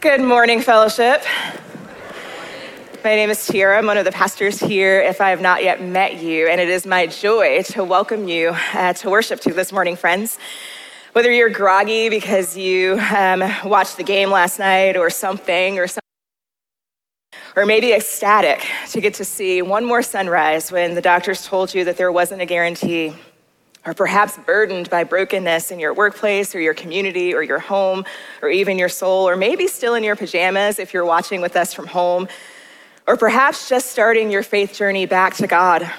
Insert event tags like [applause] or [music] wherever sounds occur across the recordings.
Good morning, fellowship. My name is Tiara. I'm one of the pastors here, if I have not yet met you, and it is my joy to welcome you uh, to worship to this morning, friends. Whether you're groggy because you um, watched the game last night or something, or something, or maybe ecstatic to get to see one more sunrise when the doctors told you that there wasn't a guarantee or perhaps burdened by brokenness in your workplace or your community or your home or even your soul, or maybe still in your pajamas if you're watching with us from home, or perhaps just starting your faith journey back to God,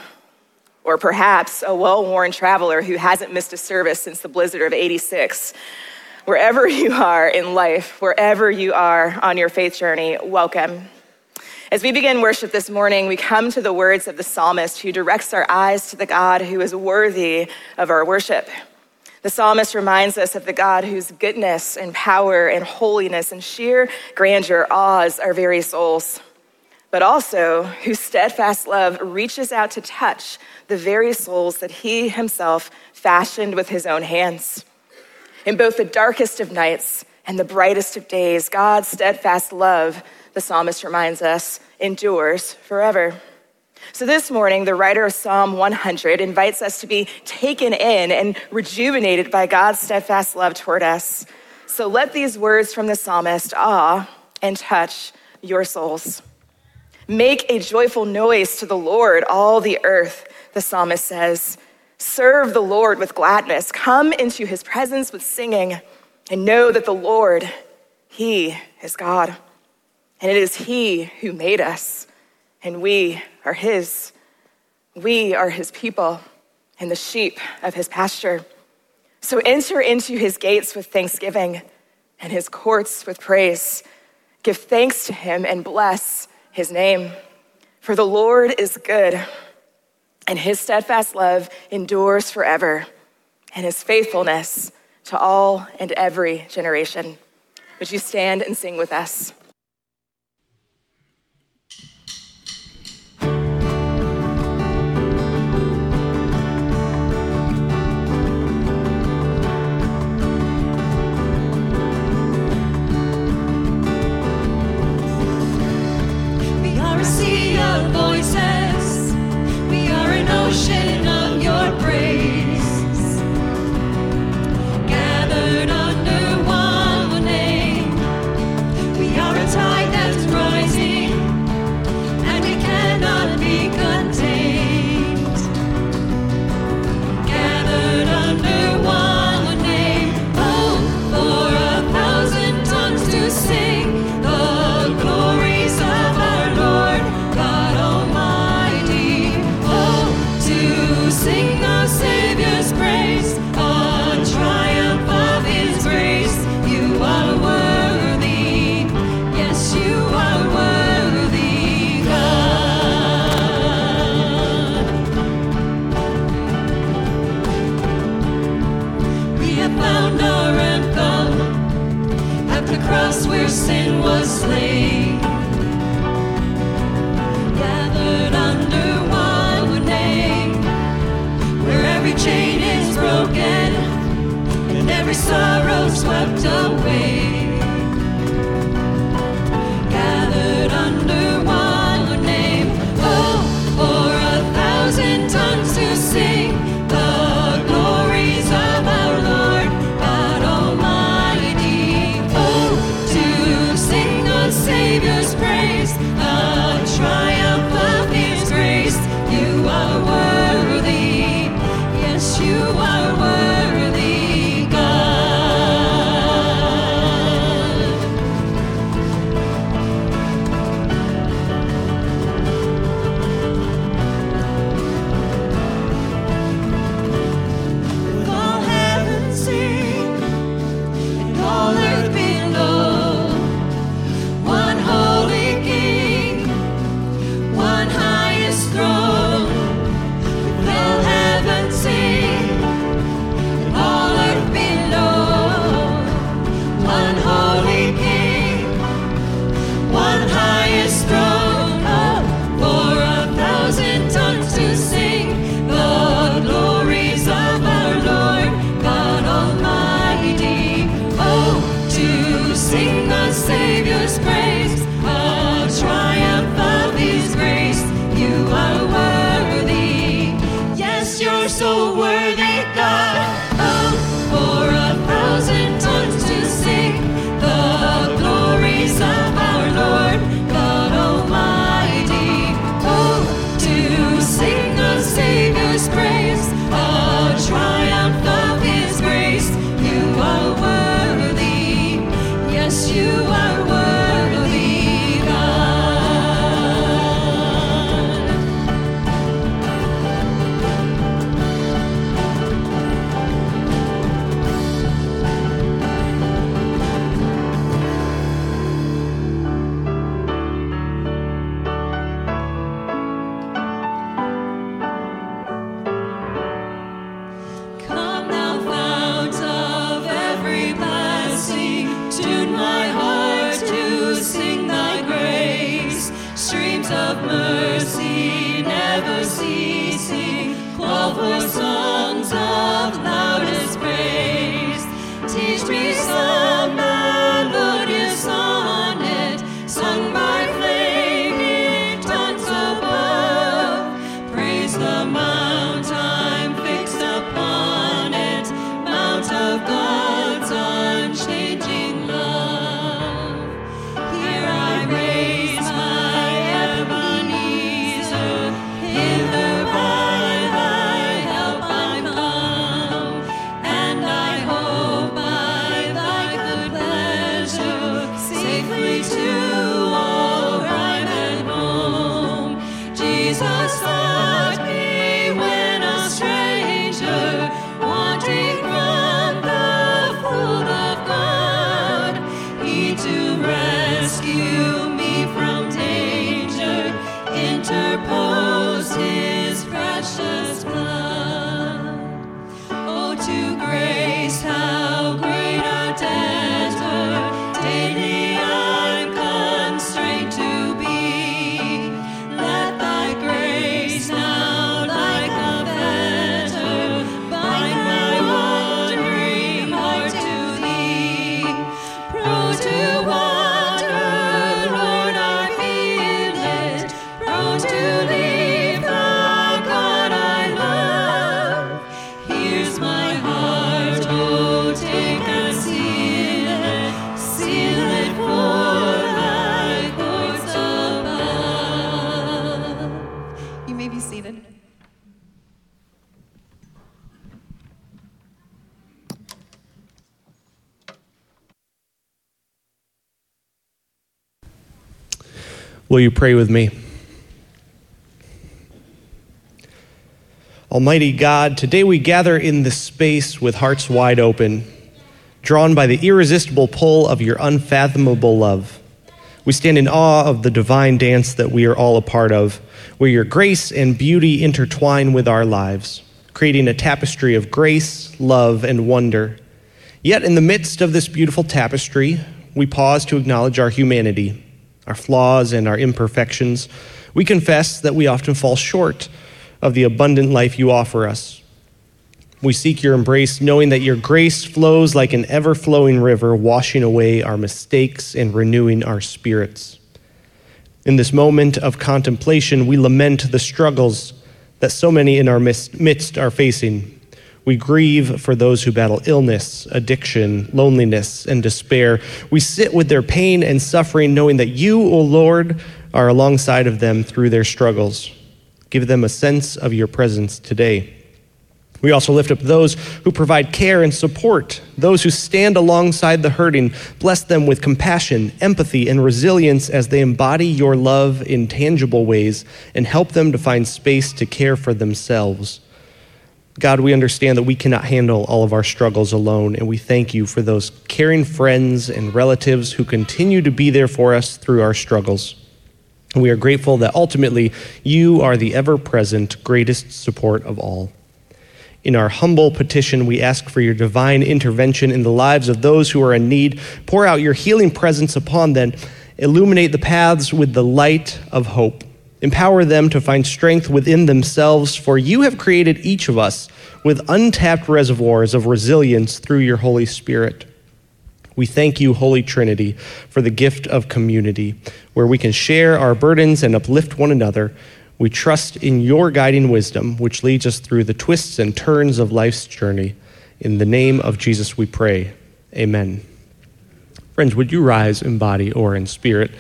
or perhaps a well worn traveler who hasn't missed a service since the blizzard of 86. Wherever [laughs] you are in life, wherever you are on your faith journey, welcome. As we begin worship this morning, we come to the words of the psalmist who directs our eyes to the God who is worthy of our worship. The psalmist reminds us of the God whose goodness and power and holiness and sheer grandeur awes our very souls, but also whose steadfast love reaches out to touch the very souls that he himself fashioned with his own hands. In both the darkest of nights and the brightest of days, God's steadfast love the psalmist reminds us, endures forever. So this morning, the writer of Psalm 100 invites us to be taken in and rejuvenated by God's steadfast love toward us. So let these words from the psalmist awe and touch your souls. Make a joyful noise to the Lord, all the earth, the psalmist says. Serve the Lord with gladness. Come into his presence with singing and know that the Lord, he is God. And it is He who made us, and we are His. We are His people and the sheep of His pasture. So enter into His gates with thanksgiving and His courts with praise. Give thanks to Him and bless His name. For the Lord is good, and His steadfast love endures forever, and His faithfulness to all and every generation. Would you stand and sing with us? Will you pray with me? Almighty God, today we gather in this space with hearts wide open, drawn by the irresistible pull of your unfathomable love. We stand in awe of the divine dance that we are all a part of, where your grace and beauty intertwine with our lives, creating a tapestry of grace, love, and wonder. Yet, in the midst of this beautiful tapestry, we pause to acknowledge our humanity our flaws and our imperfections, we confess that we often fall short of the abundant life you offer us. We seek your embrace, knowing that your grace flows like an ever flowing river, washing away our mistakes and renewing our spirits. In this moment of contemplation, we lament the struggles that so many in our midst are facing. We grieve for those who battle illness, addiction, loneliness, and despair. We sit with their pain and suffering, knowing that you, O Lord, are alongside of them through their struggles. Give them a sense of your presence today. We also lift up those who provide care and support, those who stand alongside the hurting. Bless them with compassion, empathy, and resilience as they embody your love in tangible ways and help them to find space to care for themselves. God, we understand that we cannot handle all of our struggles alone, and we thank you for those caring friends and relatives who continue to be there for us through our struggles. And we are grateful that ultimately you are the ever present greatest support of all. In our humble petition, we ask for your divine intervention in the lives of those who are in need. Pour out your healing presence upon them. Illuminate the paths with the light of hope. Empower them to find strength within themselves, for you have created each of us with untapped reservoirs of resilience through your Holy Spirit. We thank you, Holy Trinity, for the gift of community, where we can share our burdens and uplift one another. We trust in your guiding wisdom, which leads us through the twists and turns of life's journey. In the name of Jesus we pray. Amen. Friends, would you rise in body or in spirit?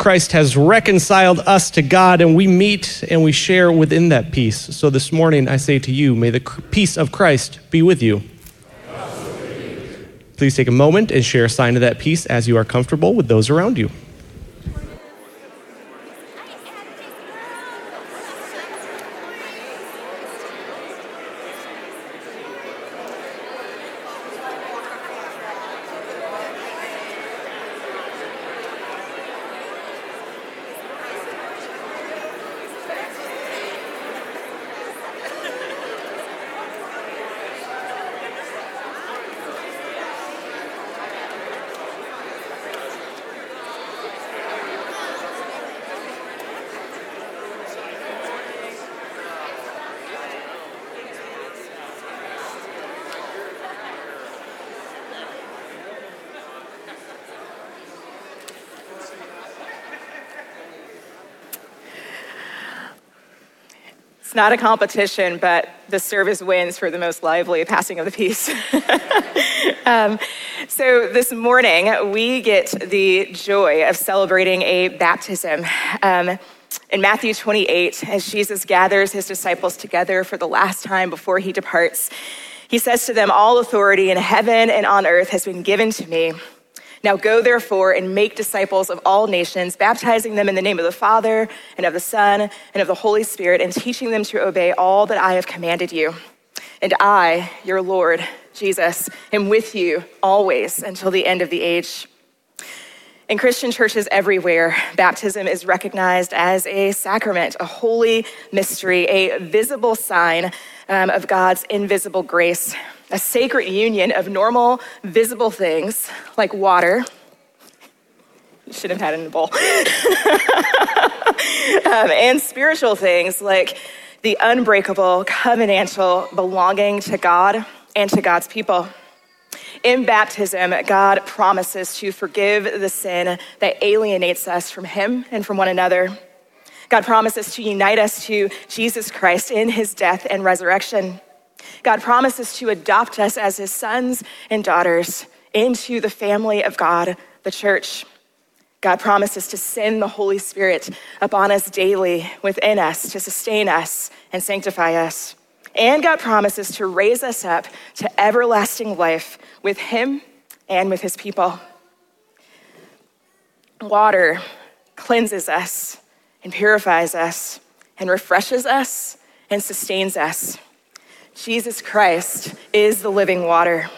Christ has reconciled us to God, and we meet and we share within that peace. So this morning, I say to you, may the peace of Christ be with you. Please take a moment and share a sign of that peace as you are comfortable with those around you. It's not a competition, but the service wins for the most lively passing of the peace. [laughs] um, so this morning, we get the joy of celebrating a baptism. Um, in Matthew 28, as Jesus gathers his disciples together for the last time before he departs, he says to them, All authority in heaven and on earth has been given to me. Now go therefore and make disciples of all nations, baptizing them in the name of the Father and of the Son and of the Holy Spirit, and teaching them to obey all that I have commanded you. And I, your Lord, Jesus, am with you always until the end of the age. In Christian churches everywhere, baptism is recognized as a sacrament, a holy mystery, a visible sign um, of God's invisible grace a sacred union of normal, visible things like water. Should have had it in a bowl. [laughs] um, and spiritual things like the unbreakable, covenantal belonging to God and to God's people. In baptism, God promises to forgive the sin that alienates us from Him and from one another. God promises to unite us to Jesus Christ in His death and resurrection. God promises to adopt us as his sons and daughters into the family of God, the church. God promises to send the Holy Spirit upon us daily within us to sustain us and sanctify us. And God promises to raise us up to everlasting life with Him and with His people. Water cleanses us and purifies us and refreshes us and sustains us. Jesus Christ is the living water.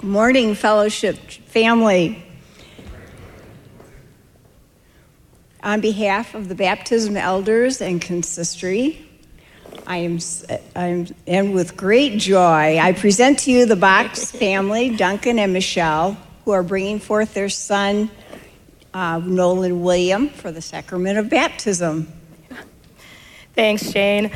Good morning, fellowship family. On behalf of the baptism elders and consistory, I am, I am, and with great joy, I present to you the Box [laughs] family, Duncan and Michelle, who are bringing forth their son, uh, Nolan William, for the sacrament of baptism. Thanks, Jane.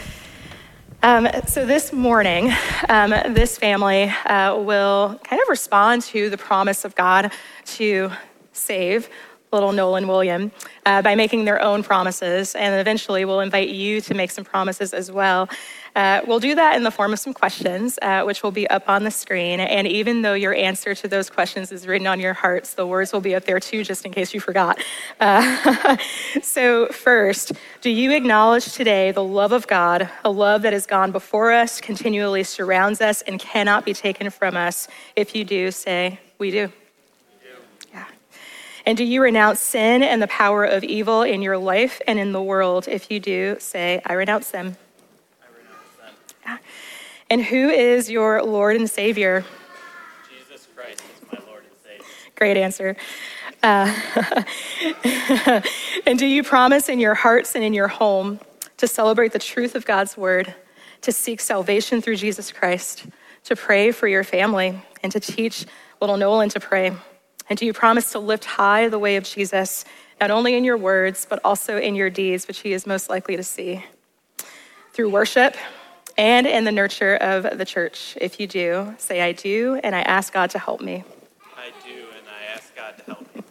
Um, so this morning, um, this family uh, will kind of respond to the promise of God to save little Nolan William uh, by making their own promises, and eventually we'll invite you to make some promises as well. Uh, we'll do that in the form of some questions, uh, which will be up on the screen. And even though your answer to those questions is written on your hearts, the words will be up there too, just in case you forgot. Uh, [laughs] so, first, do you acknowledge today the love of God, a love that has gone before us, continually surrounds us, and cannot be taken from us? If you do, say, We do. Yeah. And do you renounce sin and the power of evil in your life and in the world? If you do, say, I renounce them. And who is your Lord and Savior? Jesus Christ is my Lord and Savior. Great answer. Uh, [laughs] and do you promise in your hearts and in your home to celebrate the truth of God's word, to seek salvation through Jesus Christ, to pray for your family, and to teach little Nolan to pray? And do you promise to lift high the way of Jesus, not only in your words, but also in your deeds, which he is most likely to see? Through worship, and in the nurture of the church. If you do, say, I do, and I ask God to help me. I do, and I ask God to help me.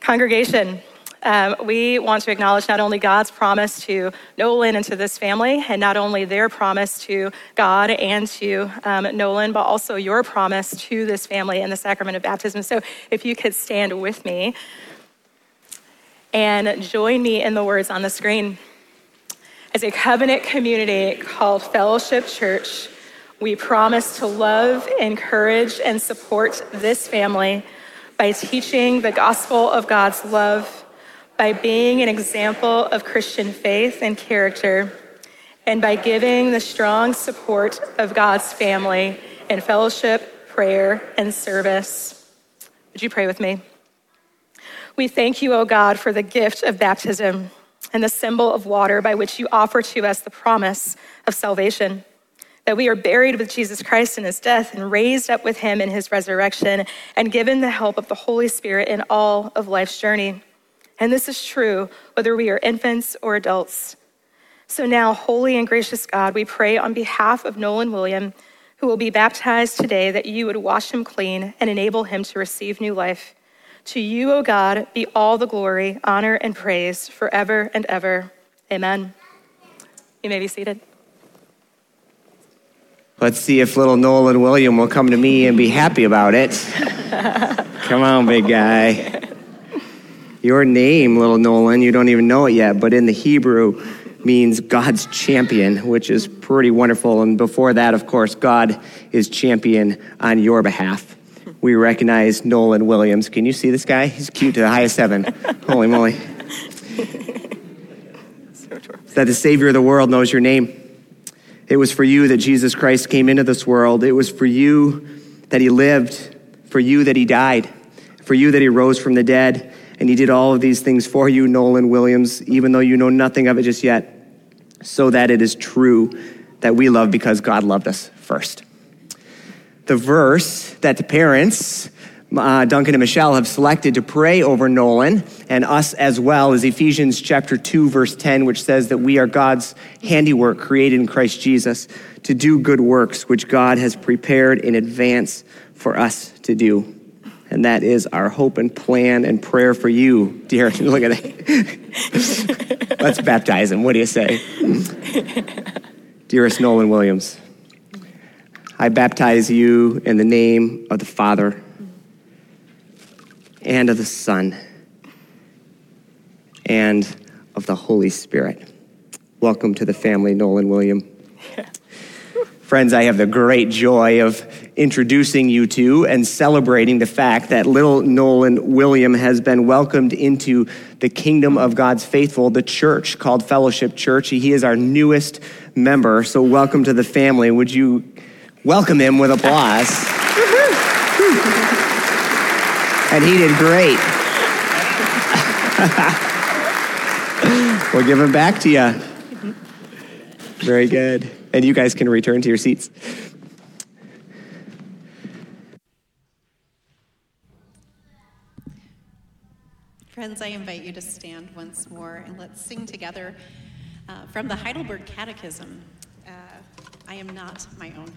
Congregation, um, we want to acknowledge not only God's promise to Nolan and to this family, and not only their promise to God and to um, Nolan, but also your promise to this family in the sacrament of baptism. So if you could stand with me and join me in the words on the screen. As a covenant community called Fellowship Church, we promise to love, encourage, and support this family by teaching the gospel of God's love, by being an example of Christian faith and character, and by giving the strong support of God's family in fellowship, prayer, and service. Would you pray with me? We thank you, O God, for the gift of baptism and the symbol of water by which you offer to us the promise of salvation that we are buried with Jesus Christ in his death and raised up with him in his resurrection and given the help of the Holy Spirit in all of life's journey. And this is true whether we are infants or adults. So now, holy and gracious God, we pray on behalf of Nolan William, who will be baptized today, that you would wash him clean and enable him to receive new life. To you, O God, be all the glory, honor, and praise forever and ever. Amen. You may be seated. Let's see if little Nolan William will come to me and be happy about it. [laughs] come on, big guy. Your name, little Nolan, you don't even know it yet, but in the Hebrew means God's champion, which is pretty wonderful. And before that, of course, God is champion on your behalf. We recognize Nolan Williams. Can you see this guy? He's cute to the highest heaven. [laughs] Holy moly. That the Savior of the world knows your name. It was for you that Jesus Christ came into this world. It was for you that he lived, for you that he died, for you that he rose from the dead. And he did all of these things for you, Nolan Williams, even though you know nothing of it just yet, so that it is true that we love because God loved us first. The verse that the parents uh, Duncan and Michelle have selected to pray over Nolan and us as well is Ephesians chapter 2 verse 10 which says that we are God's handiwork created in Christ Jesus to do good works which God has prepared in advance for us to do. And that is our hope and plan and prayer for you, dear. [laughs] Look at that. [laughs] Let's baptize him. What do you say? [laughs] Dearest Nolan Williams, I baptize you in the name of the Father and of the Son and of the Holy Spirit. Welcome to the family, Nolan William. [laughs] Friends, I have the great joy of introducing you to and celebrating the fact that little Nolan William has been welcomed into the kingdom of God's faithful, the church called Fellowship Church. He is our newest member, so welcome to the family. Would you welcome him with applause? and he did great. [laughs] we'll give him back to you. Very good. And you guys can return to your seats. Friends, I invite you to stand once more and let's sing together uh, from the Heidelberg Catechism uh, I am not my own.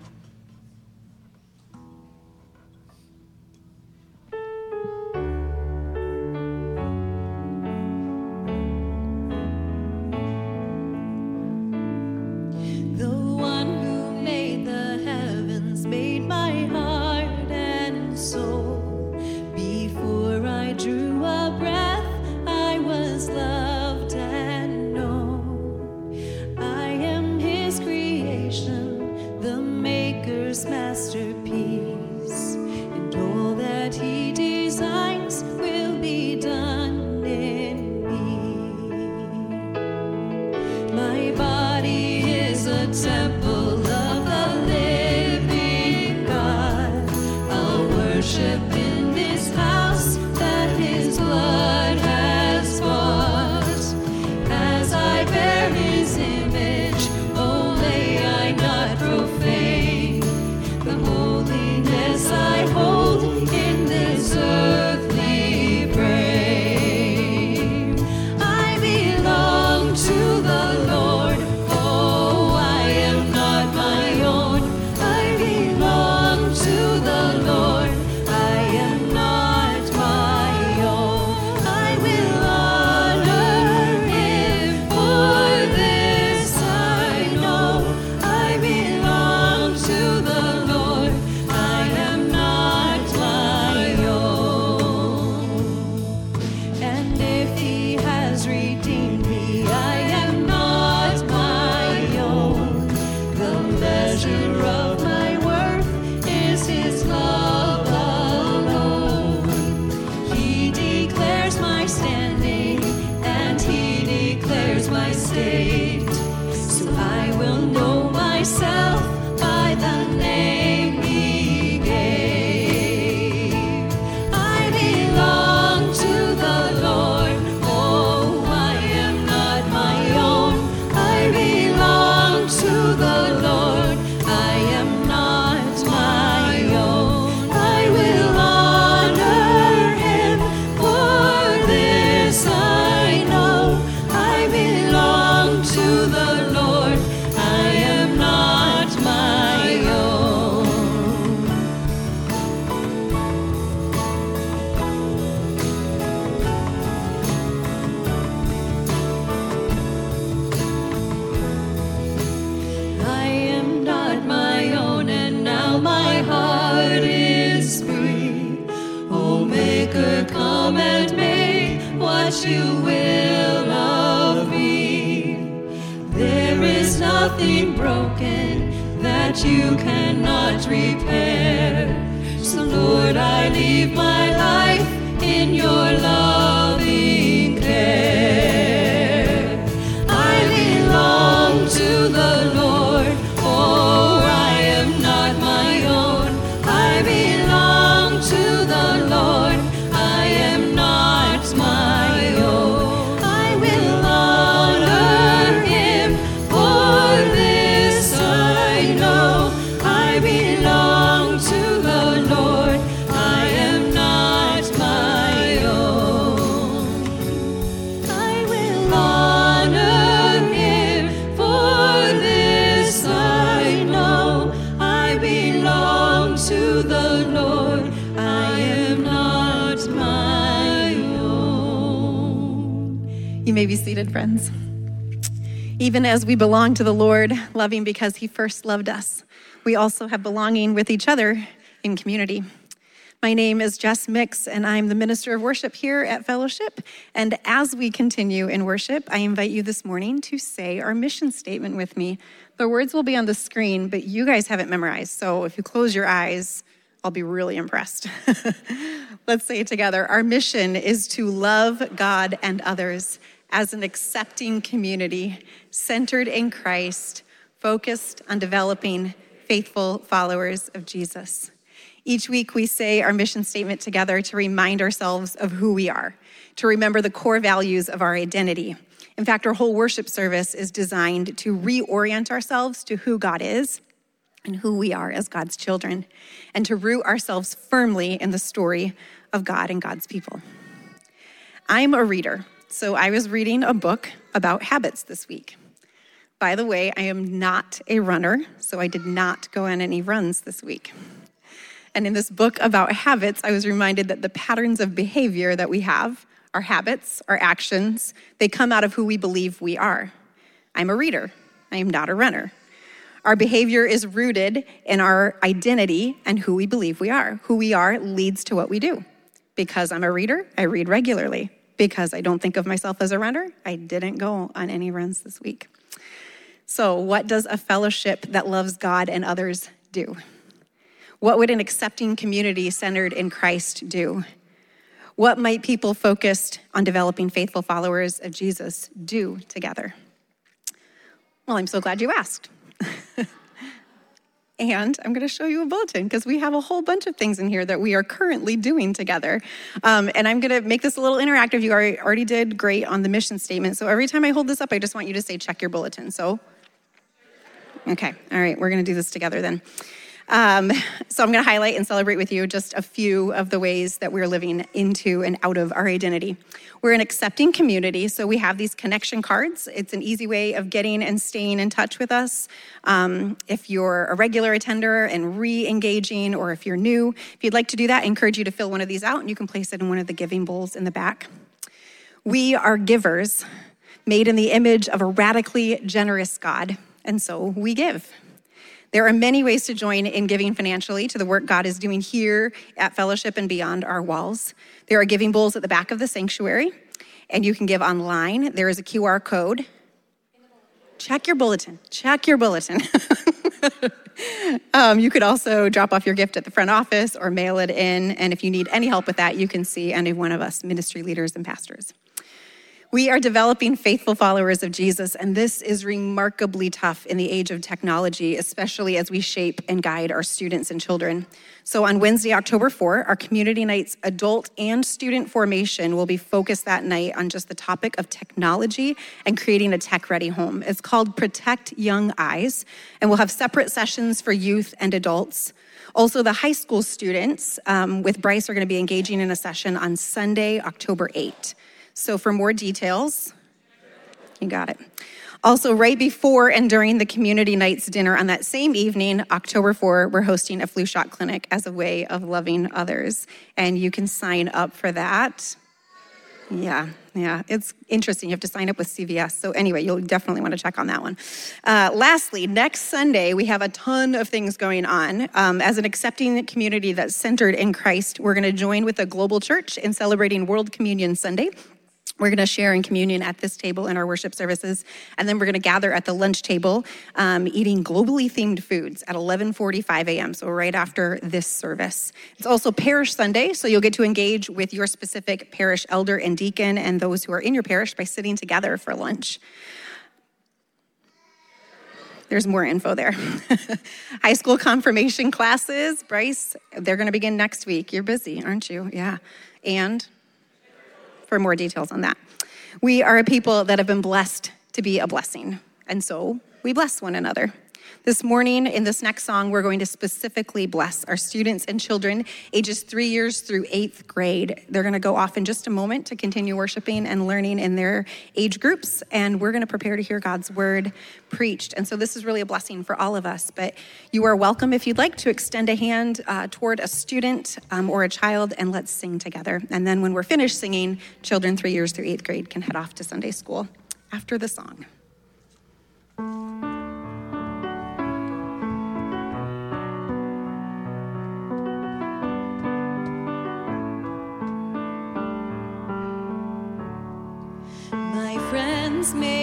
As we belong to the Lord, loving because he first loved us, we also have belonging with each other in community. My name is Jess Mix, and I'm the minister of worship here at Fellowship. And as we continue in worship, I invite you this morning to say our mission statement with me. The words will be on the screen, but you guys have it memorized. So if you close your eyes, I'll be really impressed. [laughs] Let's say it together. Our mission is to love God and others as an accepting community centered in Christ, focused on developing faithful followers of Jesus. Each week, we say our mission statement together to remind ourselves of who we are, to remember the core values of our identity. In fact, our whole worship service is designed to reorient ourselves to who God is and who we are as God's children, and to root ourselves firmly in the story of God and God's people. I'm a reader, so I was reading a book about habits this week. By the way, I am not a runner, so I did not go on any runs this week. And in this book about habits, I was reminded that the patterns of behavior that we have, our habits, our actions, they come out of who we believe we are. I'm a reader, I am not a runner. Our behavior is rooted in our identity and who we believe we are. Who we are leads to what we do. Because I'm a reader, I read regularly. Because I don't think of myself as a runner, I didn't go on any runs this week. So, what does a fellowship that loves God and others do? What would an accepting community centered in Christ do? What might people focused on developing faithful followers of Jesus do together? Well, I'm so glad you asked. [laughs] and I'm going to show you a bulletin because we have a whole bunch of things in here that we are currently doing together. Um, and I'm going to make this a little interactive. You already, did great on the mission statement. So every time I hold this up, I just want you to say, check your bulletin. So, okay, all right, we're going to do this together then. Um, so I'm going to highlight and celebrate with you just a few of the ways that we're living into and out of our identity. We're an accepting community, so we have these connection cards. It's an easy way of getting and staying in touch with us. Um, if you're a regular attender and re-engaging, or if you're new, if you'd like to do that, I encourage you to fill one of these out, and you can place it in one of the giving bowls in the back. We are givers, made in the image of a radically generous God, and so we give. There are many ways to join in giving financially to the work God is doing here at Fellowship and beyond our walls. There are giving bowls at the back of the sanctuary, and you can give online. There is a QR code. Check your bulletin. Check your bulletin. [laughs] um, you could also drop off your gift at the front office or mail it in. And if you need any help with that, you can see any one of us ministry leaders and pastors. We are developing faithful followers of Jesus, and this is remarkably tough in the age of technology, especially as we shape and guide our students and children. So, on Wednesday, October 4, our community nights adult and student formation will be focused that night on just the topic of technology and creating a tech ready home. It's called Protect Young Eyes, and we'll have separate sessions for youth and adults. Also, the high school students um, with Bryce are going to be engaging in a session on Sunday, October 8. So, for more details, you got it. Also, right before and during the community nights dinner on that same evening, October 4, we're hosting a flu shot clinic as a way of loving others. And you can sign up for that. Yeah, yeah, it's interesting. You have to sign up with CVS. So, anyway, you'll definitely want to check on that one. Uh, lastly, next Sunday, we have a ton of things going on. Um, as an accepting community that's centered in Christ, we're going to join with a global church in celebrating World Communion Sunday. We're going to share in communion at this table in our worship services, and then we're going to gather at the lunch table, um, eating globally themed foods at 11:45 a.m. So right after this service. It's also Parish Sunday, so you'll get to engage with your specific parish elder and deacon and those who are in your parish by sitting together for lunch. There's more info there. [laughs] High school confirmation classes, Bryce, they're going to begin next week. You're busy, aren't you? Yeah. And for more details on that. We are a people that have been blessed to be a blessing, and so we bless one another. This morning, in this next song, we're going to specifically bless our students and children ages three years through eighth grade. They're going to go off in just a moment to continue worshiping and learning in their age groups, and we're going to prepare to hear God's word preached. And so, this is really a blessing for all of us. But you are welcome if you'd like to extend a hand uh, toward a student um, or a child, and let's sing together. And then, when we're finished singing, children three years through eighth grade can head off to Sunday school after the song. May you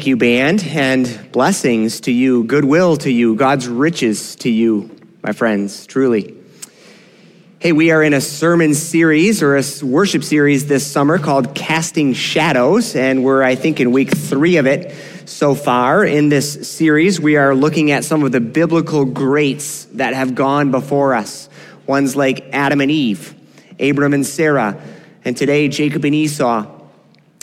Thank you, band, and blessings to you, goodwill to you, God's riches to you, my friends, truly. Hey, we are in a sermon series or a worship series this summer called Casting Shadows, and we're, I think, in week three of it so far. In this series, we are looking at some of the biblical greats that have gone before us. Ones like Adam and Eve, Abram and Sarah, and today, Jacob and Esau,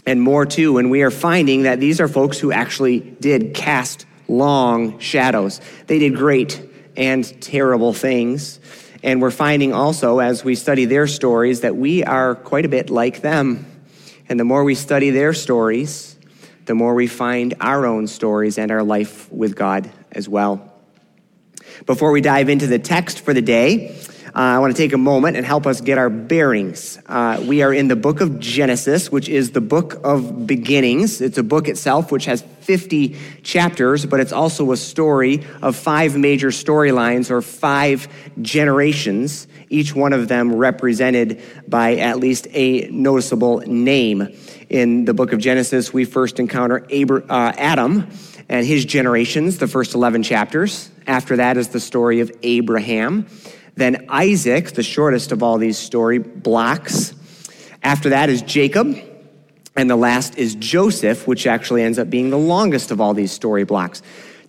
and more too. And we are finding that these are folks who actually did cast long shadows. They did great and terrible things. And we're finding also, as we study their stories, that we are quite a bit like them. And the more we study their stories, the more we find our own stories and our life with God as well. Before we dive into the text for the day, I want to take a moment and help us get our bearings. Uh, we are in the book of Genesis, which is the book of beginnings. It's a book itself which has 50 chapters, but it's also a story of five major storylines or five generations, each one of them represented by at least a noticeable name. In the book of Genesis, we first encounter Abra- uh, Adam and his generations, the first 11 chapters. After that is the story of Abraham. Then Isaac, the shortest of all these story blocks. After that is Jacob. And the last is Joseph, which actually ends up being the longest of all these story blocks.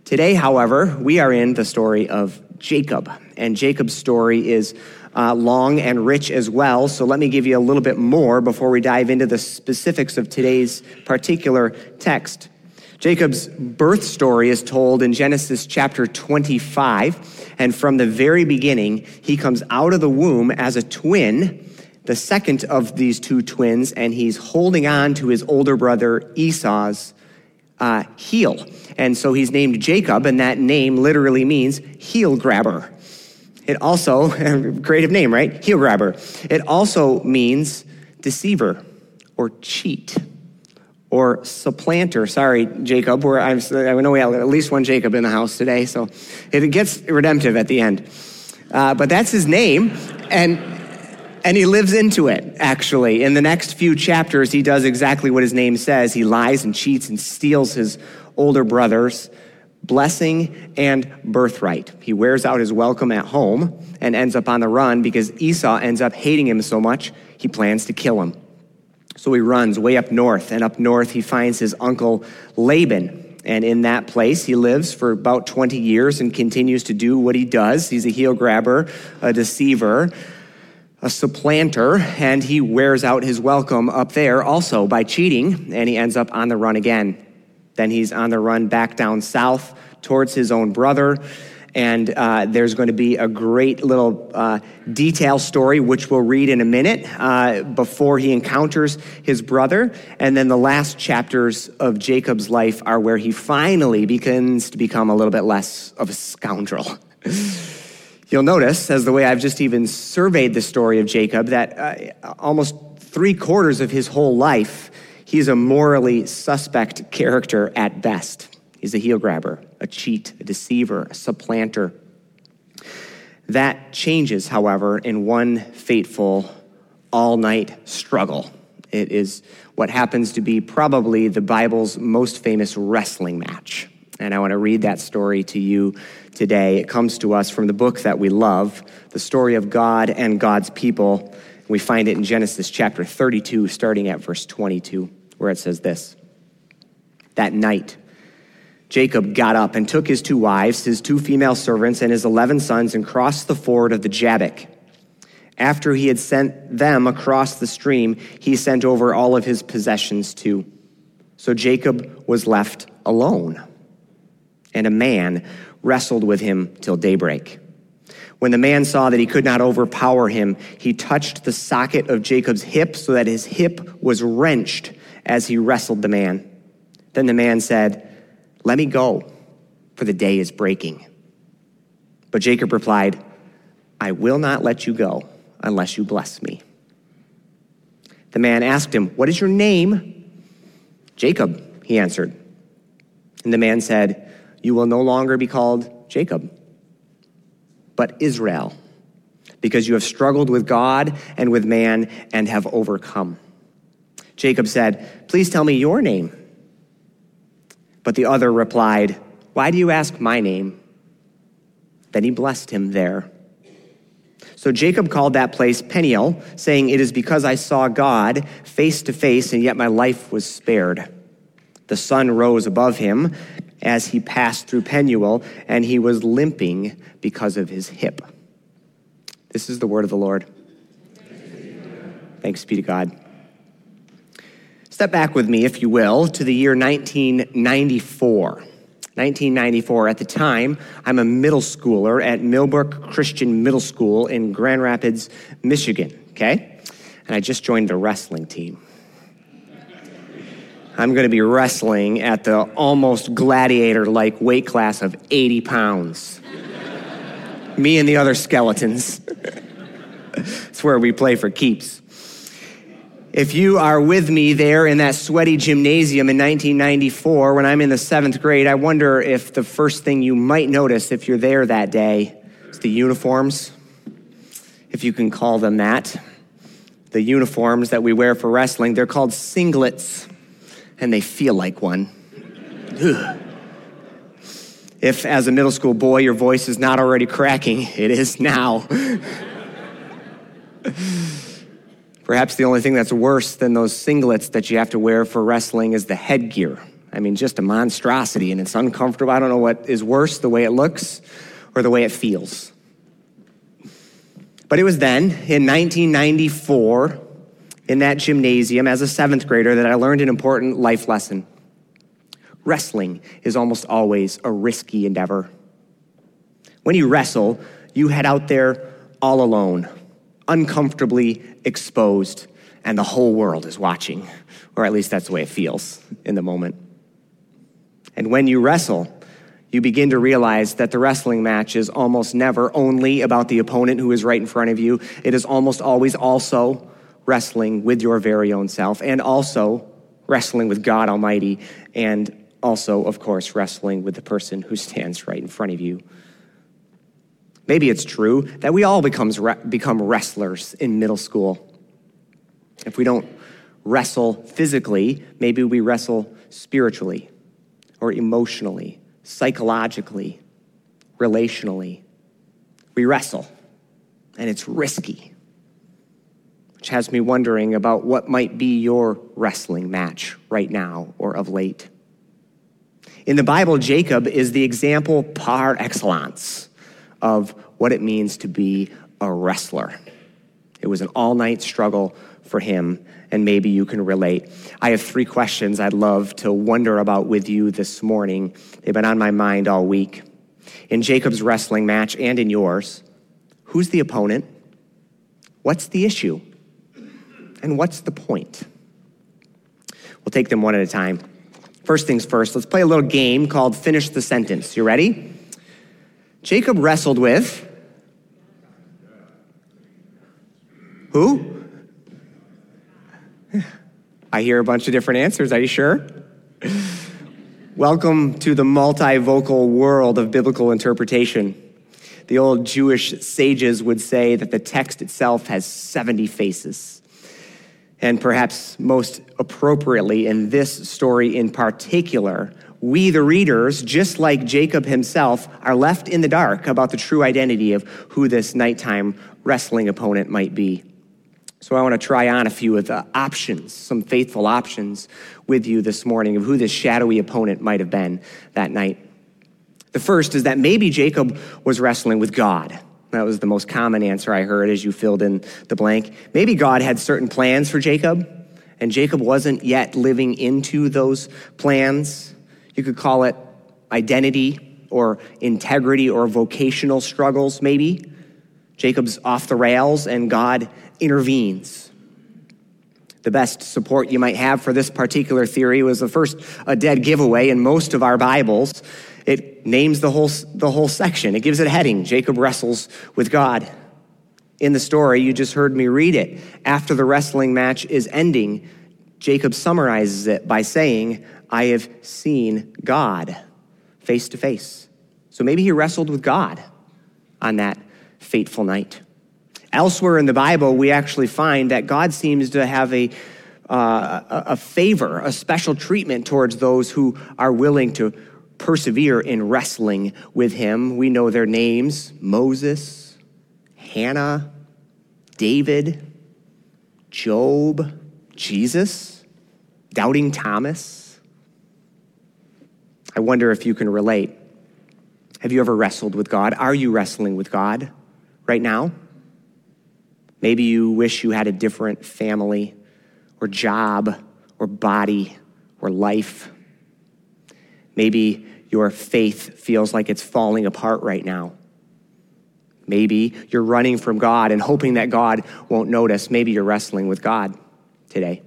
Today, however, we are in the story of Jacob. And Jacob's story is uh, long and rich as well. So let me give you a little bit more before we dive into the specifics of today's particular text. Jacob's birth story is told in Genesis chapter 25. And from the very beginning, he comes out of the womb as a twin the second of these two twins, and he's holding on to his older brother Esau's uh, heel. And so he's named Jacob, and that name literally means heel grabber. It also, [laughs] creative name, right? Heel grabber. It also means deceiver or cheat or supplanter. Sorry, Jacob. We're, I'm, I know we have at least one Jacob in the house today, so it gets redemptive at the end. Uh, but that's his name, and and he lives into it, actually. In the next few chapters, he does exactly what his name says. He lies and cheats and steals his older brother's blessing and birthright. He wears out his welcome at home and ends up on the run because Esau ends up hating him so much, he plans to kill him. So he runs way up north, and up north, he finds his uncle Laban. And in that place, he lives for about 20 years and continues to do what he does. He's a heel grabber, a deceiver a supplanter, and he wears out his welcome up there also by cheating, and he ends up on the run again. Then he's on the run back down south towards his own brother. And uh, there's going to be a great little uh, detail story, which we'll read in a minute, uh, before he encounters his brother. And then the last chapters of Jacob's life are where he finally begins to become a little bit less of a scoundrel. [laughs] You'll notice, as the way I've just even surveyed the story of Jacob, that uh, almost three quarters of his whole life, he's a morally suspect character at best. He's a heel grabber, a cheat, a deceiver, a supplanter. That changes, however, in one fateful all night struggle. It is what happens to be probably the Bible's most famous wrestling match. And I want to read that story to you today. It comes to us from the book that we love, the story of God and God's people. We find it in Genesis chapter 32, starting at verse 22, where it says this That night, Jacob got up and took his two wives, his two female servants, and his 11 sons and crossed the ford of the Jabbok. After he had sent them across the stream, he sent over all of his possessions too. So Jacob was left alone and a man wrestled with him till daybreak. When the man saw that he could not overpower him, he touched the socket of Jacob's hip so that his hip was wrenched as he wrestled the man. Then the man said, Let me go, for the day is breaking. But Jacob replied, I will not let you go unless you bless me. The man asked him, What is your name? Jacob, he answered. And the man said, you will no longer be called Jacob, but Israel, because you have struggled with God and with man and have overcome. Jacob said, Please tell me your name. But the other replied, Why do you ask my name? Then he blessed him there. So Jacob called that place Peniel, saying, It is because I saw God face to face, and yet my life was spared. The sun rose above him as he passed through Penuel, and he was limping because of his hip. This is the word of the Lord. Thanks be to God. Step back with me, if you will, to the year 1994. 1994. At the time, I'm a middle schooler at Millbrook Christian Middle School in Grand Rapids, Michigan, okay? And I just joined the wrestling team. I'm going to be wrestling at the almost gladiator like weight class of 80 pounds. Me and the other skeletons. it's where we play for keeps. If you are with me there in that sweaty gymnasium in 1994 when I'm in the seventh grade, I wonder if the first thing you might notice if you're there that day is the uniforms, if you can call them that. The uniforms that we wear for wrestling, they're called singlets and they feel like one. If, as a middle school boy, your voice is not already cracking, it is now. [laughs] Perhaps the only thing that's worse than those singlets that you have to wear for wrestling is the headgear. I mean, just a monstrosity, and it's uncomfortable. I don't know what is worse, the way it looks or the way it feels. But it was then, in 1994, in that gymnasium as a seventh grader that I learned an important life lesson. Wrestling is almost always a risky endeavor. When you wrestle, you head out there all alone, uncomfortably exposed, and the whole world is watching, or at least that's the way it feels in the moment. And when you wrestle, you begin to realize that the wrestling match is almost never only about the opponent who is right in front of you. It is almost always also wrestling with your very own self and also wrestling with God Almighty and also, of course, wrestling with the person who stands right in front of you. Maybe it's true that we all becomes, become wrestlers in middle school. If we don't wrestle physically, maybe we wrestle spiritually or emotionally, psychologically, relationally. We wrestle, and it's risky which has me wondering about what might be your wrestling match right now or of late. In the Bible, Jacob is the example par excellence of what it means to be a wrestler. It was an all night struggle for him, and maybe you can relate. I have three questions I'd love to wonder about with you this morning. They've been on my mind all week. In Jacob's wrestling match and in yours, who's the opponent? What's the issue? And what's the point? We'll take them one at a time. First things first, let's play a little game called Finish the Sentence. You ready? Jacob wrestled with who? I hear a bunch of different answers. Are you sure? Welcome to the multivocal world of biblical interpretation. The old Jewish sages would say that the text itself has 70 faces. And perhaps most appropriately in this story in particular, we, the readers, just like Jacob himself, are left in the dark about the true identity of who this nighttime wrestling opponent might be. So I want to try on a few of the options, some faithful options with you this morning of who this shadowy opponent might have been that night. The first is that maybe Jacob was wrestling with God. That was the most common answer I heard as you filled in the blank. Maybe God had certain plans for Jacob, and Jacob wasn't yet living into those plans. You could call it identity or integrity or vocational struggles, maybe. Jacob's off the rails, and God intervenes. The best support you might have for this particular theory was the first a dead giveaway in most of our Bibles it names the whole, the whole section. It gives it a heading Jacob wrestles with God. In the story, you just heard me read it. After the wrestling match is ending, Jacob summarizes it by saying, I have seen God face to face. So maybe he wrestled with God on that fateful night. Elsewhere in the Bible, we actually find that God seems to have a, uh, a favor, a special treatment towards those who are willing to persevere in wrestling with him. We know their names Moses, Hannah, David, Job, Jesus, Doubting Thomas. I wonder if you can relate. Have you ever wrestled with God? Are you wrestling with God right now? Maybe you wish you had a different family or job or body or life. Maybe your faith feels like it's falling apart right now. Maybe you're running from God and hoping that God won't notice. Maybe you're wrestling with God today.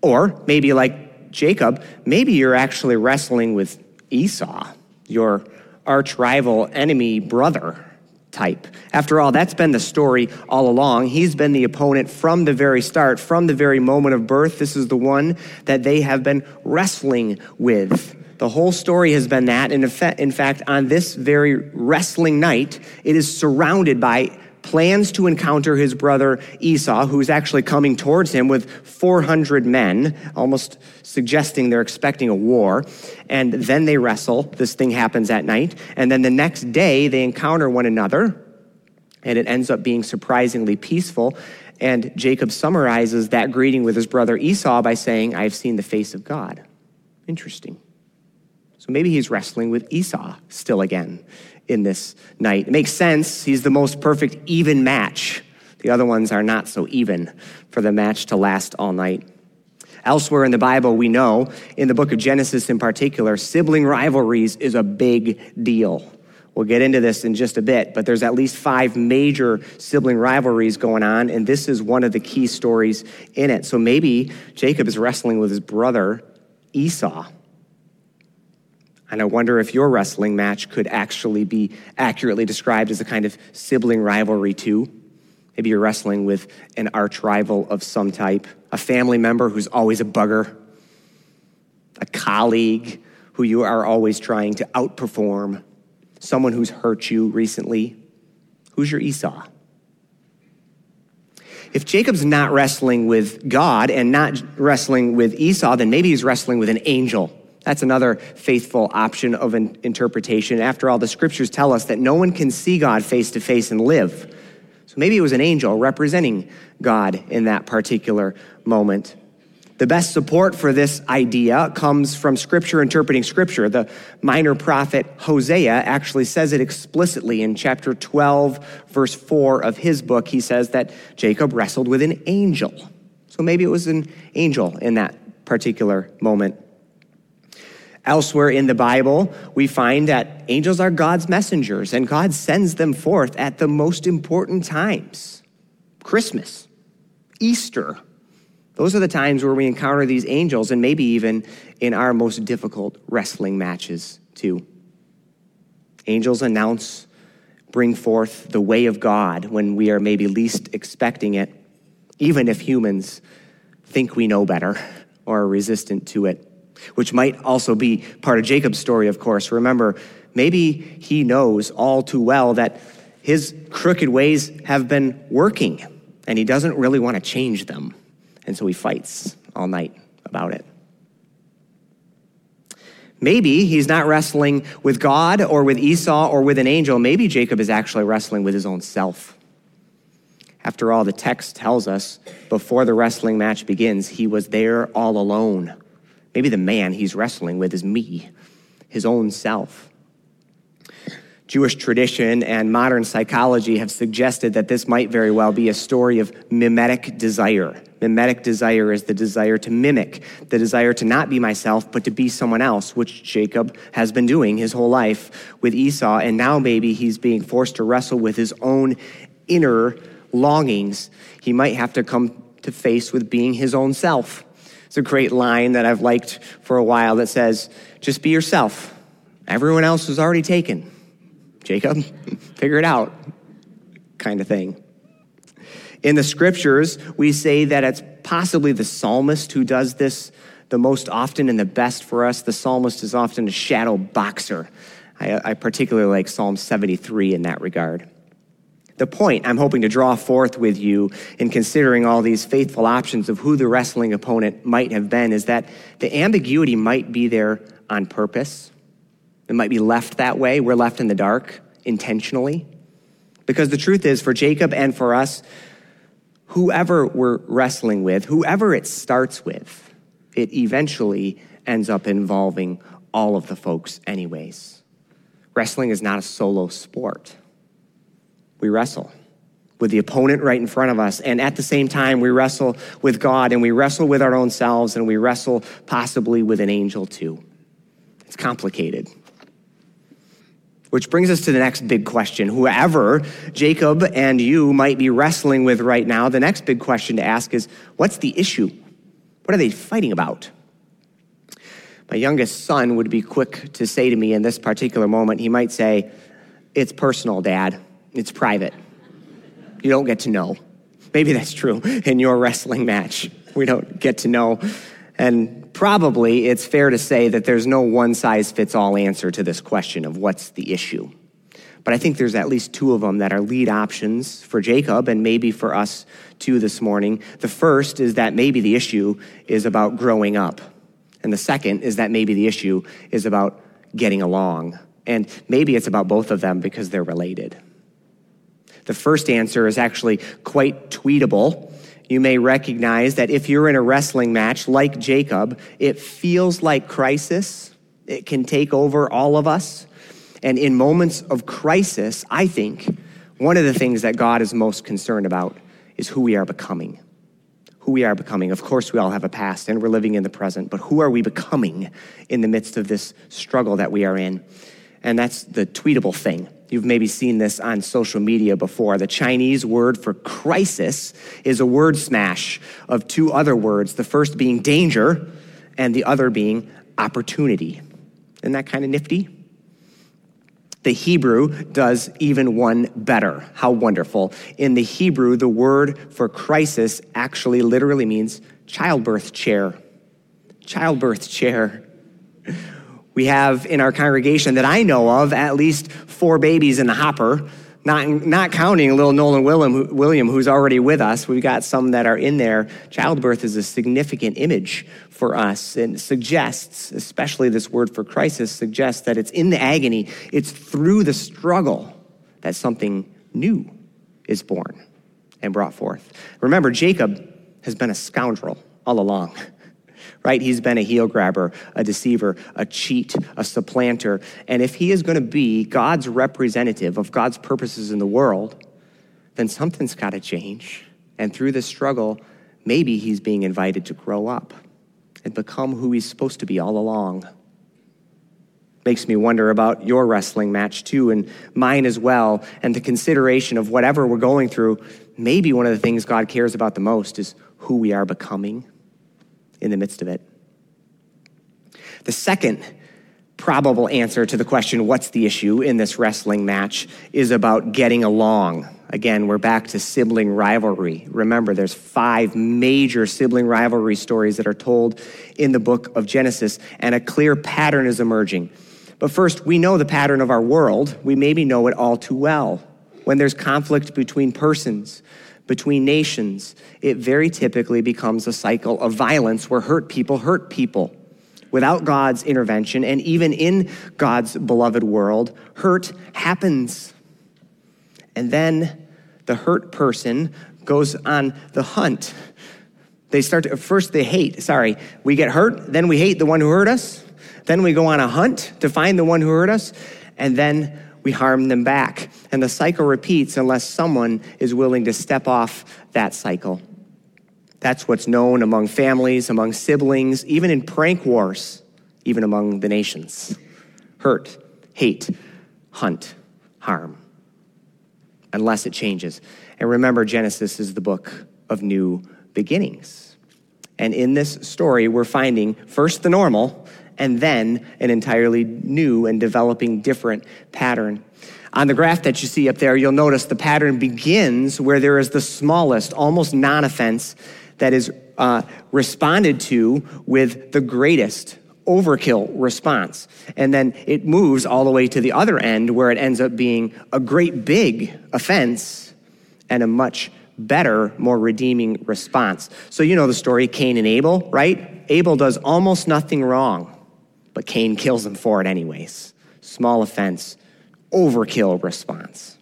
Or maybe, like Jacob, maybe you're actually wrestling with Esau, your arch rival, enemy, brother type. After all, that's been the story all along. He's been the opponent from the very start, from the very moment of birth. This is the one that they have been wrestling with. The whole story has been that. In fact, on this very wrestling night, it is surrounded by plans to encounter his brother Esau, who's actually coming towards him with 400 men, almost suggesting they're expecting a war. And then they wrestle. This thing happens at night. And then the next day, they encounter one another, and it ends up being surprisingly peaceful. And Jacob summarizes that greeting with his brother Esau by saying, I've seen the face of God. Interesting. So maybe he's wrestling with Esau still again in this night. It makes sense. He's the most perfect even match. The other ones are not so even for the match to last all night. Elsewhere in the Bible, we know, in the book of Genesis in particular, sibling rivalries is a big deal. We'll get into this in just a bit, but there's at least five major sibling rivalries going on, and this is one of the key stories in it. So maybe Jacob is wrestling with his brother Esau. And I wonder if your wrestling match could actually be accurately described as a kind of sibling rivalry, too. Maybe you're wrestling with an arch rival of some type, a family member who's always a bugger, a colleague who you are always trying to outperform, someone who's hurt you recently. Who's your Esau? If Jacob's not wrestling with God and not wrestling with Esau, then maybe he's wrestling with an angel that's another faithful option of an interpretation. After all, the scriptures tell us that no one can see God face to face and live. So maybe it was an angel representing God in that particular moment. The best support for this idea comes from Scripture interpreting Scripture. The minor prophet Hosea actually says it explicitly in chapter 12, verse 4 of his book. He says that Jacob wrestled with an angel. So maybe it was an angel in that particular moment. Elsewhere in the Bible, we find that angels are God's messengers and God sends them forth at the most important times Christmas, Easter. Those are the times where we encounter these angels, and maybe even in our most difficult wrestling matches, too. Angels announce, bring forth the way of God when we are maybe least expecting it, even if humans think we know better or are resistant to it which might also be part of Jacob's story, of course. Remember, maybe he knows all too well that his crooked ways have been working and he doesn't really want to change them. And so he fights all night about it. Maybe he's not wrestling with God or with Esau or with an angel. Maybe Jacob is actually wrestling with his own self. After all, the text tells us before the wrestling match begins, he was there all alone Maybe the man he's wrestling with is me, his own self. Jewish tradition and modern psychology have suggested that this might very well be a story of mimetic desire. Mimetic desire is the desire to mimic, the desire to not be myself, but to be someone else, which Jacob has been doing his whole life with Esau. And now maybe he's being forced to wrestle with his own inner longings. He might have to come to face with being his own self. It's a great line that I've liked for a while that says, just be yourself. Everyone else is already taken. Jacob, [laughs] figure it out, kind of thing. In the scriptures, we say that it's possibly the psalmist who does this the most often and the best for us. The psalmist is often a shadow boxer. I, I particularly like Psalm 73 in that regard the point I'm hoping to draw forth with you in considering all these faithful options of who the wrestling opponent might have been is that the ambiguity might be there on purpose. It might be left that way. We're left in the dark intentionally. Because the truth is, for Jacob and for us, whoever we're wrestling with, whoever it starts with, it eventually ends up involving all of the folks, anyways. Wrestling is not a solo sport we wrestle with the opponent right in front of us. And at the same time, we wrestle with God and we wrestle with our own selves and we wrestle possibly with an angel too. It's complicated. Which brings us to the next big question. Whoever Jacob and you might be wrestling with right now, the next big question to ask is what's the issue? What are they fighting about? My youngest son would be quick to say to me in this particular moment, he might say, It's personal, Dad. It's private. You don't get to know. Maybe that's true in your wrestling match. We don't get to know. And probably it's fair to say that there's no one size fits all answer to this question of what's the issue. But I think there's at least two of them that are lead options for Jacob and maybe for us too this morning. The first is that maybe the issue is about growing up. And the second is that maybe the issue is about getting along. And maybe it's about both of them because they're related. The first answer is actually quite tweetable. You may recognize that if you're in a wrestling match like Jacob, it feels like crisis. It can take over all of us. And in moments of crisis, I think one of the things that God is most concerned about is who we are becoming. Who we are becoming. Of course, we all have a past and we're living in the present, but who are we becoming in the midst of this struggle that we are in? And that's the tweetable thing. You've maybe seen this on social media before. The Chinese word for crisis is a word smash of two other words, the first being danger and the other being opportunity. Isn't that kind of nifty? The Hebrew does even one better. How wonderful. In the Hebrew, the word for crisis actually literally means childbirth chair. Childbirth chair. We have in our congregation that I know of at least four babies in the hopper, not, not counting little Nolan William, William, who's already with us. We've got some that are in there. Childbirth is a significant image for us and suggests, especially this word for crisis, suggests that it's in the agony, it's through the struggle that something new is born and brought forth. Remember, Jacob has been a scoundrel all along right? He's been a heel grabber, a deceiver, a cheat, a supplanter. And if he is going to be God's representative of God's purposes in the world, then something's got to change. And through this struggle, maybe he's being invited to grow up and become who he's supposed to be all along. Makes me wonder about your wrestling match too, and mine as well, and the consideration of whatever we're going through. Maybe one of the things God cares about the most is who we are becoming in the midst of it. The second probable answer to the question, what's the issue in this wrestling match, is about getting along. Again, we're back to sibling rivalry. Remember, there's five major sibling rivalry stories that are told in the book of Genesis, and a clear pattern is emerging. But first, we know the pattern of our world. We maybe know it all too well. When there's conflict between persons, between nations, it very typically becomes a cycle of violence where hurt people hurt people. Without God's intervention, and even in God's beloved world, hurt happens. And then the hurt person goes on the hunt. They start to, first they hate, sorry, we get hurt, then we hate the one who hurt us, then we go on a hunt to find the one who hurt us, and then we harm them back. And the cycle repeats unless someone is willing to step off that cycle. That's what's known among families, among siblings, even in prank wars, even among the nations. Hurt, hate, hunt, harm. Unless it changes. And remember, Genesis is the book of new beginnings. And in this story, we're finding first the normal and then an entirely new and developing different pattern. On the graph that you see up there, you'll notice the pattern begins where there is the smallest, almost non offense, that is uh, responded to with the greatest overkill response. And then it moves all the way to the other end where it ends up being a great big offense and a much better, more redeeming response. So you know the story Cain and Abel, right? Abel does almost nothing wrong but Cain kills him for it anyways. Small offense, overkill response.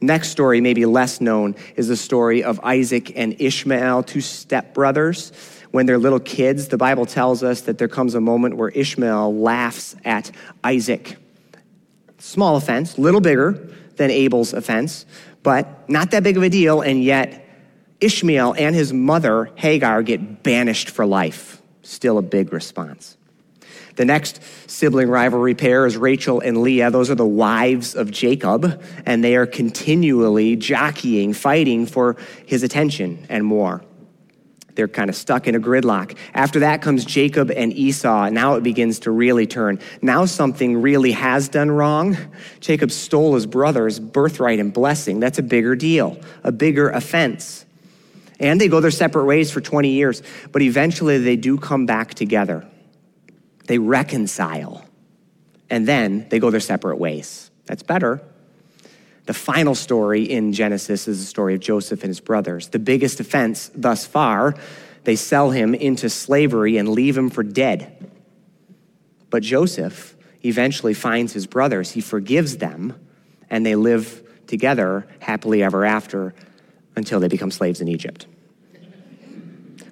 Next story, maybe less known, is the story of Isaac and Ishmael, two stepbrothers. When they're little kids, the Bible tells us that there comes a moment where Ishmael laughs at Isaac. Small offense, little bigger than Abel's offense, but not that big of a deal, and yet Ishmael and his mother, Hagar, get banished for life. Still a big response. The next sibling rivalry pair is Rachel and Leah. Those are the wives of Jacob, and they are continually jockeying, fighting for his attention and more. They're kind of stuck in a gridlock. After that comes Jacob and Esau. Now it begins to really turn. Now something really has done wrong. Jacob stole his brother's birthright and blessing. That's a bigger deal, a bigger offense. And they go their separate ways for 20 years, but eventually they do come back together. They reconcile, and then they go their separate ways. That's better. The final story in Genesis is the story of Joseph and his brothers. The biggest offense thus far, they sell him into slavery and leave him for dead. But Joseph eventually finds his brothers, he forgives them, and they live together happily ever after until they become slaves in Egypt.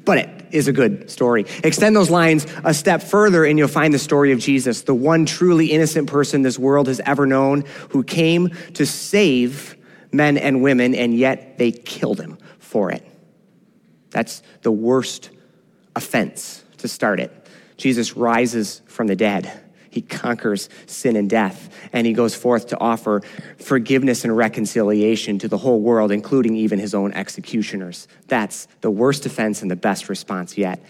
But it is a good story. Extend those lines a step further, and you'll find the story of Jesus, the one truly innocent person this world has ever known, who came to save men and women, and yet they killed him for it. That's the worst offense to start it. Jesus rises from the dead. He conquers sin and death, and he goes forth to offer forgiveness and reconciliation to the whole world, including even his own executioners. That's the worst offense and the best response yet.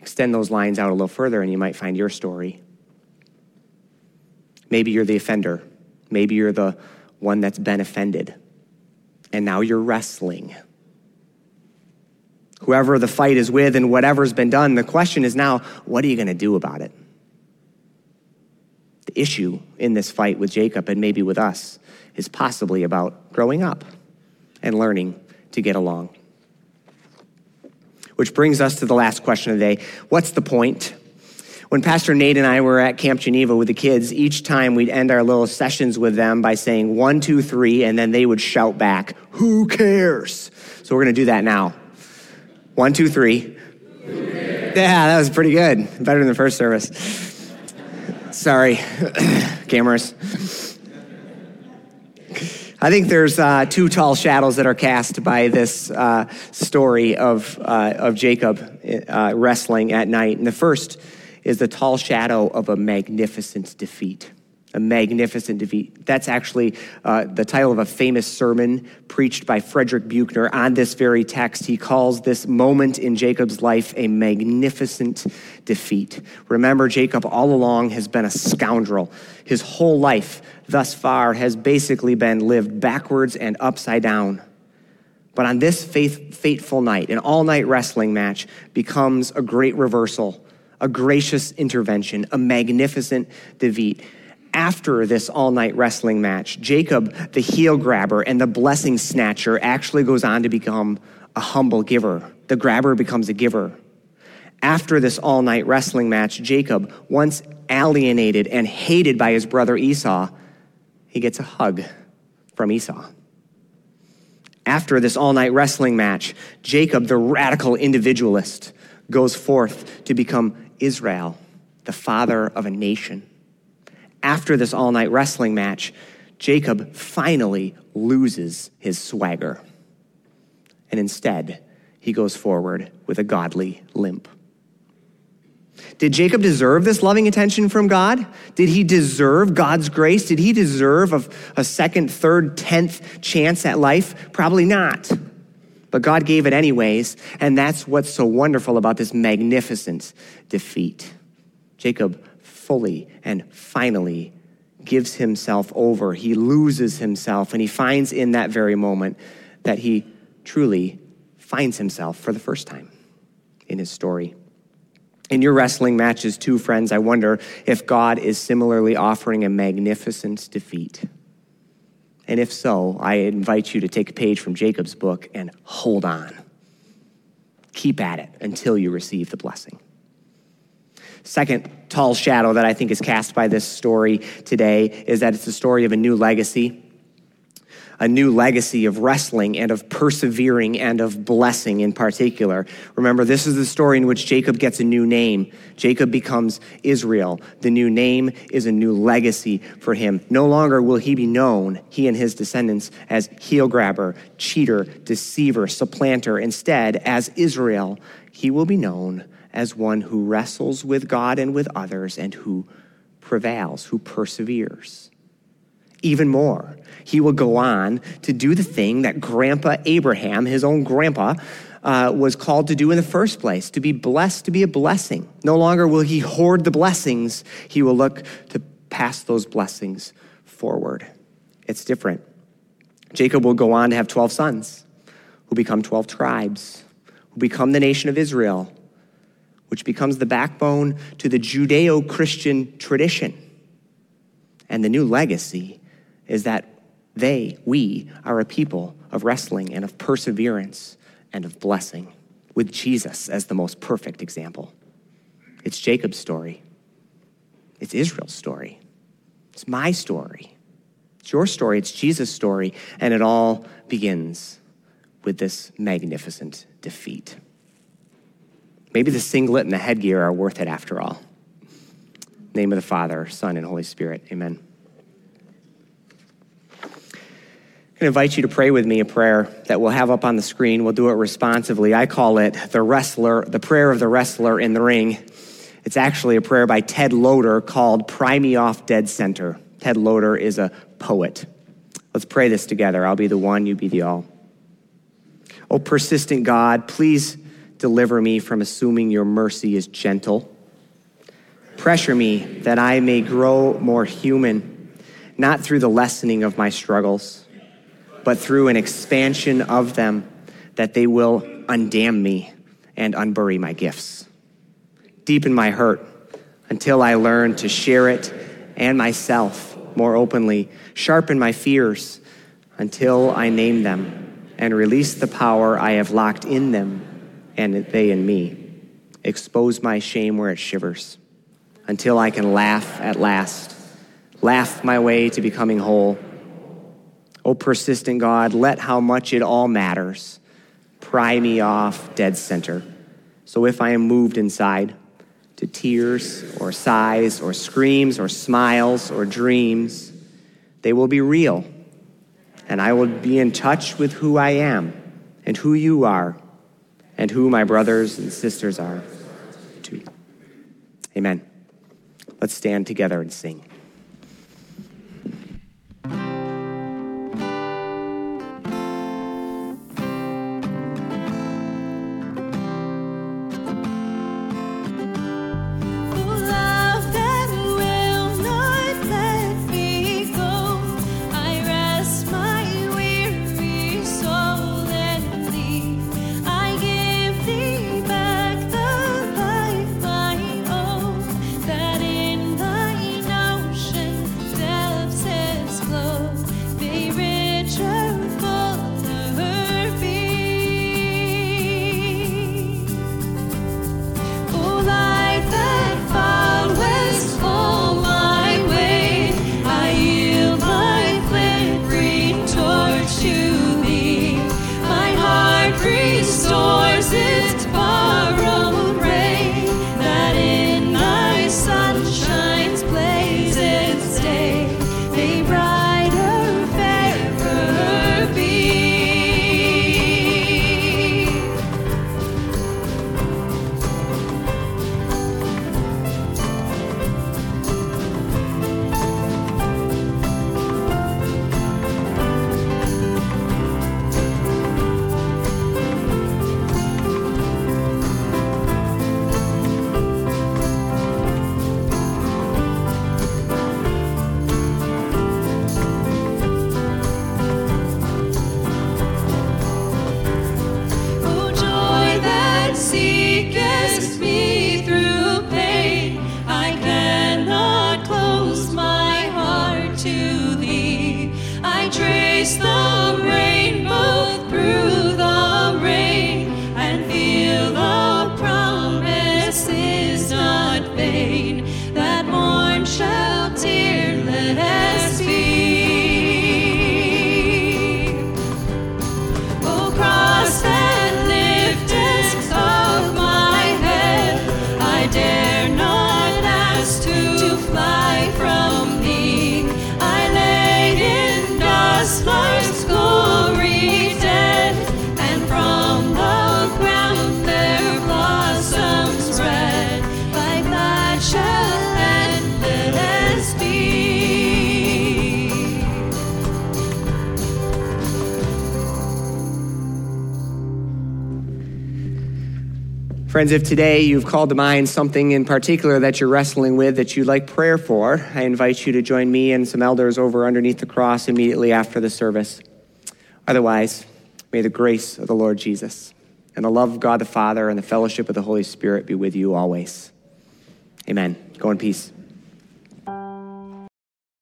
Extend those lines out a little further, and you might find your story. Maybe you're the offender. Maybe you're the one that's been offended. And now you're wrestling. Whoever the fight is with and whatever's been done, the question is now, what are you going to do about it? The issue in this fight with Jacob and maybe with us is possibly about growing up and learning to get along. Which brings us to the last question of the day What's the point? When Pastor Nate and I were at Camp Geneva with the kids, each time we'd end our little sessions with them by saying one, two, three, and then they would shout back, Who cares? So we're going to do that now. One, two, three. Yeah, that was pretty good. Better than the first service. Sorry, [coughs] cameras. I think there's uh, two tall shadows that are cast by this uh, story of, uh, of Jacob uh, wrestling at night. And the first is the tall shadow of a magnificent defeat a magnificent defeat. That's actually uh, the title of a famous sermon preached by Frederick Buechner on this very text. He calls this moment in Jacob's life a magnificent defeat. Remember, Jacob all along has been a scoundrel. His whole life thus far has basically been lived backwards and upside down. But on this faith, fateful night, an all night wrestling match becomes a great reversal, a gracious intervention, a magnificent defeat after this all night wrestling match, Jacob, the heel grabber and the blessing snatcher, actually goes on to become a humble giver. The grabber becomes a giver. After this all night wrestling match, Jacob, once alienated and hated by his brother Esau, he gets a hug from Esau. After this all night wrestling match, Jacob, the radical individualist, goes forth to become Israel, the father of a nation after this all night wrestling match, Jacob finally loses his swagger. And instead, he goes forward with a godly limp. Did Jacob deserve this loving attention from God? Did he deserve God's grace? Did he deserve a, a second, third, tenth chance at life? Probably not. But God gave it anyways, and that's what's so wonderful about this magnificent defeat. Jacob fully and finally gives himself over. He loses himself, and he finds in that very moment that he truly finds himself for the first time in his story. In your wrestling matches, too, friends, I wonder if God is similarly offering a magnificent defeat. And if so, I invite you to take a page from Jacob's book and hold on. Keep at it until you receive the blessing. Second tall shadow that I think is cast by this story today is that it's a story of a new legacy, a new legacy of wrestling and of persevering and of blessing in particular. Remember, this is the story in which Jacob gets a new name. Jacob becomes Israel. The new name is a new legacy for him. No longer will he be known, he and his descendants, as heel grabber, cheater, deceiver, supplanter. Instead, as Israel, he will be known as one who wrestles with God and with others and who prevails, who perseveres. Even more, he will go on to do the thing that Grandpa Abraham, his own grandpa, uh, was called to do in the first place to be blessed, to be a blessing. No longer will he hoard the blessings, he will look to pass those blessings forward. It's different. Jacob will go on to have 12 sons who become 12 tribes, who become the nation of Israel, which becomes the backbone to the Judeo Christian tradition. And the new legacy is that they, we, are a people of wrestling and of perseverance and of blessing, with Jesus as the most perfect example. It's Jacob's story, it's Israel's story, it's my story, it's your story, it's Jesus' story, and it all begins with this magnificent defeat. Maybe the singlet and the headgear are worth it after all. Name of the Father, Son, and Holy Spirit. Amen. I'm going to invite you to pray with me a prayer that we'll have up on the screen. We'll do it responsively. I call it the wrestler, the prayer of the wrestler in the ring. It's actually a prayer by Ted Loder called Pry Me Off Dead Center. Ted Loder is a poet. Let's pray this together. I'll be the one, you be the all. Oh, persistent God, please deliver me from assuming your mercy is gentle. Pressure me that I may grow more human, not through the lessening of my struggles but through an expansion of them that they will undam me and unbury my gifts. Deepen my hurt until I learn to share it and myself more openly. Sharpen my fears until I name them and release the power I have locked in them and they in me. Expose my shame where it shivers until I can laugh at last, laugh my way to becoming whole O persistent God, let how much it all matters pry me off dead center. So if I am moved inside to tears or sighs or screams or smiles or dreams, they will be real. And I will be in touch with who I am and who you are and who my brothers and sisters are too. Amen. Let's stand together and sing. Friends, if today you've called to mind something in particular that you're wrestling with that you'd like prayer for, I invite you to join me and some elders over underneath the cross immediately after the service. Otherwise, may the grace of the Lord Jesus and the love of God the Father and the fellowship of the Holy Spirit be with you always. Amen. Go in peace.